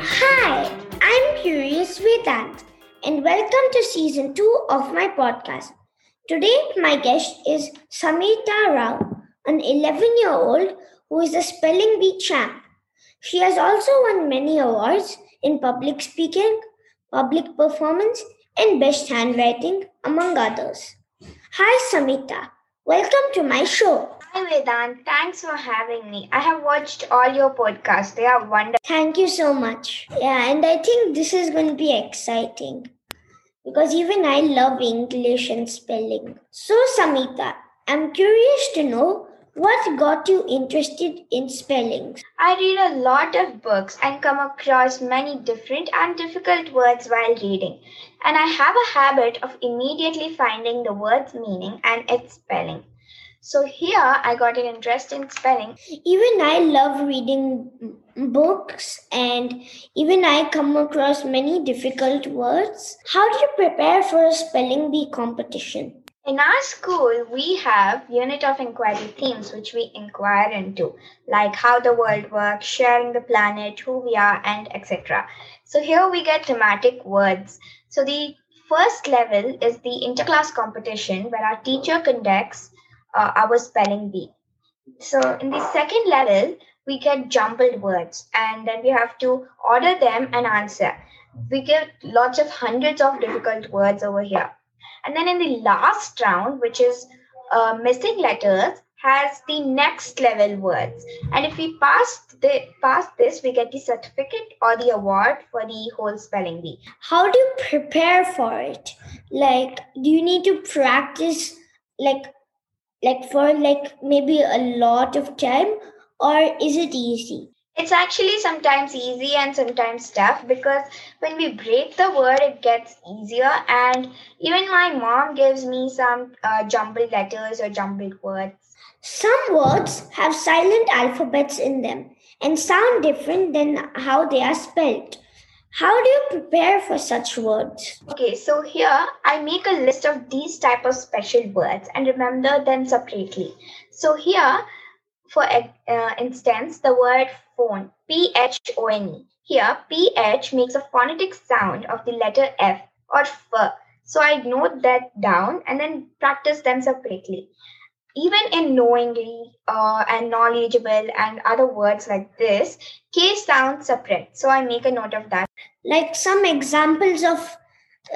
Hi, I'm Curious Vedant, and welcome to season 2 of my podcast. Today, my guest is Samita Rao, an 11 year old who is a spelling bee champ. She has also won many awards in public speaking, public performance, and best handwriting, among others. Hi, Samita. Welcome to my show. Hi Vedant, thanks for having me. I have watched all your podcasts. They are wonderful. Thank you so much. Yeah, and I think this is going to be exciting because even I love English and spelling. So, Samita, I'm curious to know what got you interested in spellings? I read a lot of books and come across many different and difficult words while reading. And I have a habit of immediately finding the word's meaning and its spelling. So here I got an interest in spelling. Even I love reading books and even I come across many difficult words. How do you prepare for a spelling bee competition? In our school, we have unit of inquiry themes which we inquire into, like how the world works, sharing the planet, who we are, and etc. So here we get thematic words. So the first level is the interclass competition where our teacher conducts uh, our spelling bee. So in the second level, we get jumbled words and then we have to order them and answer. We get lots of hundreds of difficult words over here. And then in the last round, which is uh, missing letters, has the next level words. And if we pass the pass this, we get the certificate or the award for the whole spelling bee. How do you prepare for it? Like, do you need to practice like like for like maybe a lot of time or is it easy? It's actually sometimes easy and sometimes tough because when we break the word, it gets easier. And even my mom gives me some uh, jumbled letters or jumbled words. Some words have silent alphabets in them and sound different than how they are spelled. How do you prepare for such words? Okay, so here I make a list of these type of special words and remember them separately. So here, for uh, instance, the word phone, P H O N E. Here, PH makes a phonetic sound of the letter F or F. So I note that down and then practice them separately. Even in knowingly uh, and knowledgeable and other words like this, K sounds separate. So I make a note of that. Like some examples of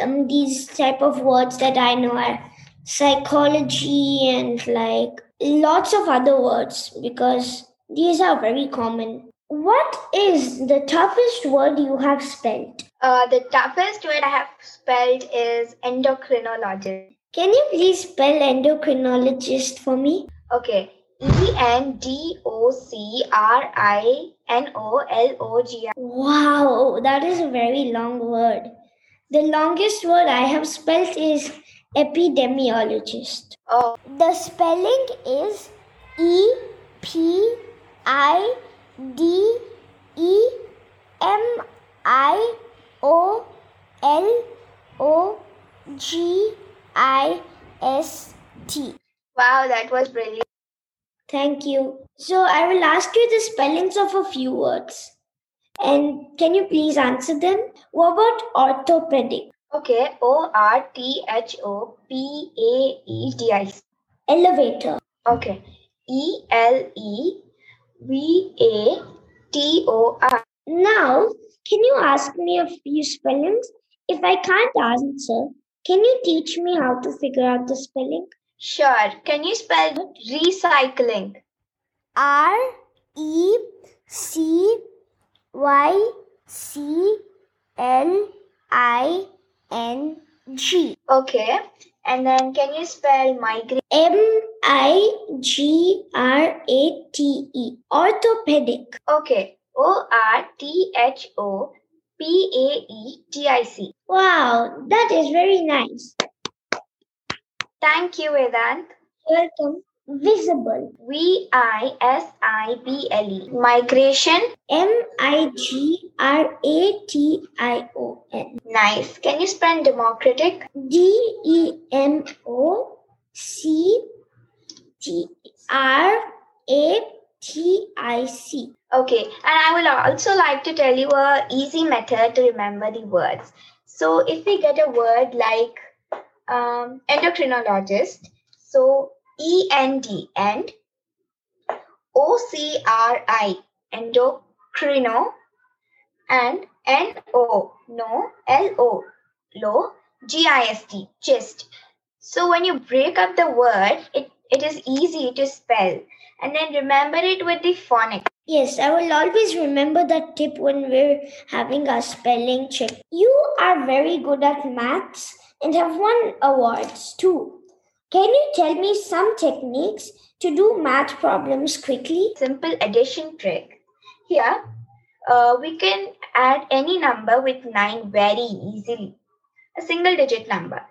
um, these type of words that I know are psychology and like lots of other words because these are very common. What is the toughest word you have spelled? Uh, the toughest word I have spelled is endocrinologist. Can you please spell endocrinologist for me? Okay. E N D O C R I N O L O G I. Wow, that is a very long word. The longest word I have spelled is epidemiologist. Oh. The spelling is E P I D E M I O L O G I S T. Wow, that was brilliant. Thank you. So I will ask you the spellings of a few words. And can you please answer them? What about orthopedic? Okay, O R T H O P A E D I C. Elevator. Okay, E L E V A T O R. Now, can you ask me a few spellings? If I can't answer, can you teach me how to figure out the spelling? Sure. Can you spell recycling? R E C Y C L I N G. Okay. And then can you spell migraine? M I G R A T E. Orthopedic. Okay. O R T H O P A E T I C. Wow, that is very nice. Thank you, Vedant. Welcome. Visible. V I S I B L E. Migration. M I G R A T I O N. Nice. Can you spell democratic? D E M O C T R A T I C. Okay, and I will also like to tell you a easy method to remember the words. So if we get a word like um, endocrinologist, so E N D and O C R I endocrino and N O no L O lo low GIST gist. So when you break up the word, it, it is easy to spell and then remember it with the phonics. Yes, I will always remember that tip when we're having our spelling check. You are very good at maths and have won awards too. Can you tell me some techniques to do math problems quickly? Simple addition trick. Here, uh, we can add any number with 9 very easily. A single digit number,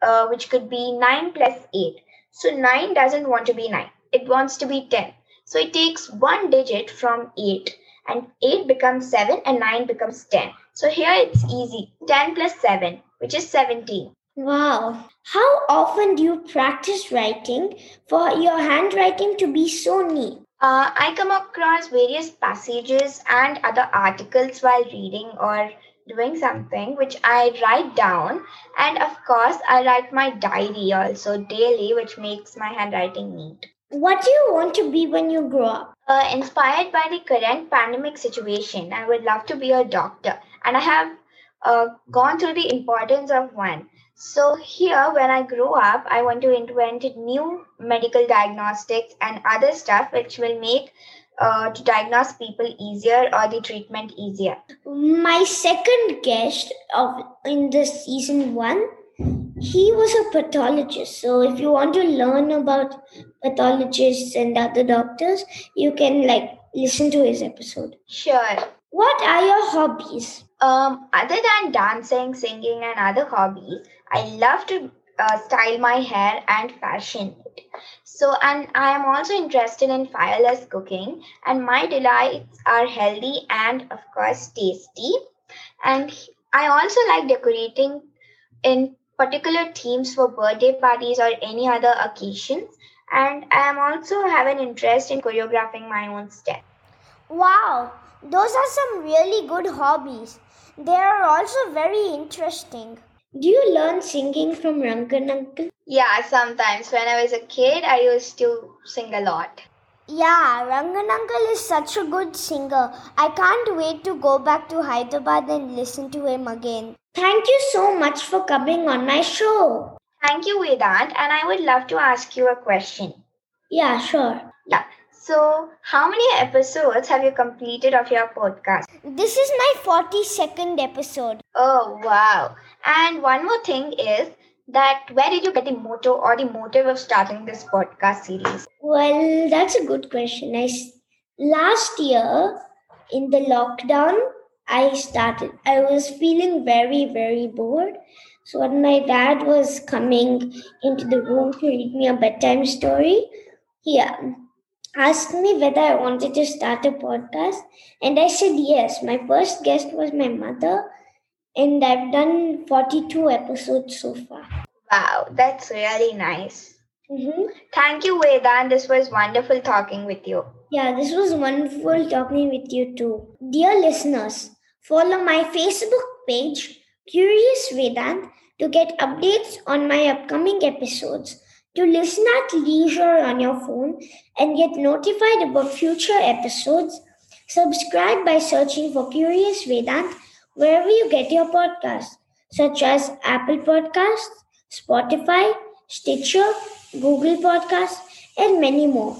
uh, which could be 9 plus 8. So 9 doesn't want to be 9, it wants to be 10. So it takes one digit from 8 and 8 becomes 7 and 9 becomes 10. So here it's easy 10 plus 7, which is 17. Wow. How often do you practice writing for your handwriting to be so neat? Uh, I come across various passages and other articles while reading or doing something which I write down. And of course, I write my diary also daily, which makes my handwriting neat. What do you want to be when you grow up? Uh, inspired by the current pandemic situation, I would love to be a doctor. And I have uh, gone through the importance of one. So here, when I grow up, I want to invent new medical diagnostics and other stuff which will make uh, to diagnose people easier or the treatment easier. My second guest of in this season one, he was a pathologist. So if you want to learn about pathologists and other doctors, you can like listen to his episode. Sure. What are your hobbies? Um, other than dancing, singing, and other hobbies, I love to uh, style my hair and fashion it. So, and I am also interested in fireless cooking, and my delights are healthy and, of course, tasty. And I also like decorating in particular themes for birthday parties or any other occasions. And I am also have an interest in choreographing my own steps. Wow, those are some really good hobbies. They are also very interesting. Do you learn singing from Rangan uncle? Yeah, sometimes. When I was a kid, I used to sing a lot. Yeah, Rangan uncle is such a good singer. I can't wait to go back to Hyderabad and listen to him again. Thank you so much for coming on my show. Thank you, Vedant, and I would love to ask you a question. Yeah, sure. Yeah. So, how many episodes have you completed of your podcast? This is my 42nd episode. Oh, wow. And one more thing is that where did you get the motto or the motive of starting this podcast series? Well, that's a good question. I last year in the lockdown, I started. I was feeling very, very bored. So when my dad was coming into the room to read me a bedtime story, he um, asked me whether I wanted to start a podcast, and I said yes. My first guest was my mother, and I've done 42 episodes so far. Wow, that's really nice. hmm Thank you, Vedant. This was wonderful talking with you. Yeah, this was wonderful talking with you too. Dear listeners, follow my Facebook page, Curious Vedant, to get updates on my upcoming episodes, to listen at leisure on your phone, and get notified about future episodes. Subscribe by searching for Curious Vedant wherever you get your podcasts, such as Apple Podcasts, Spotify, Stitcher, Google Podcasts, and many more.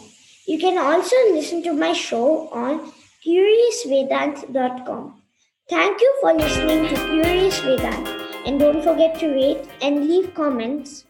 You can also listen to my show on CuriousVedant.com. Thank you for listening to Curious Vedant and don't forget to rate and leave comments.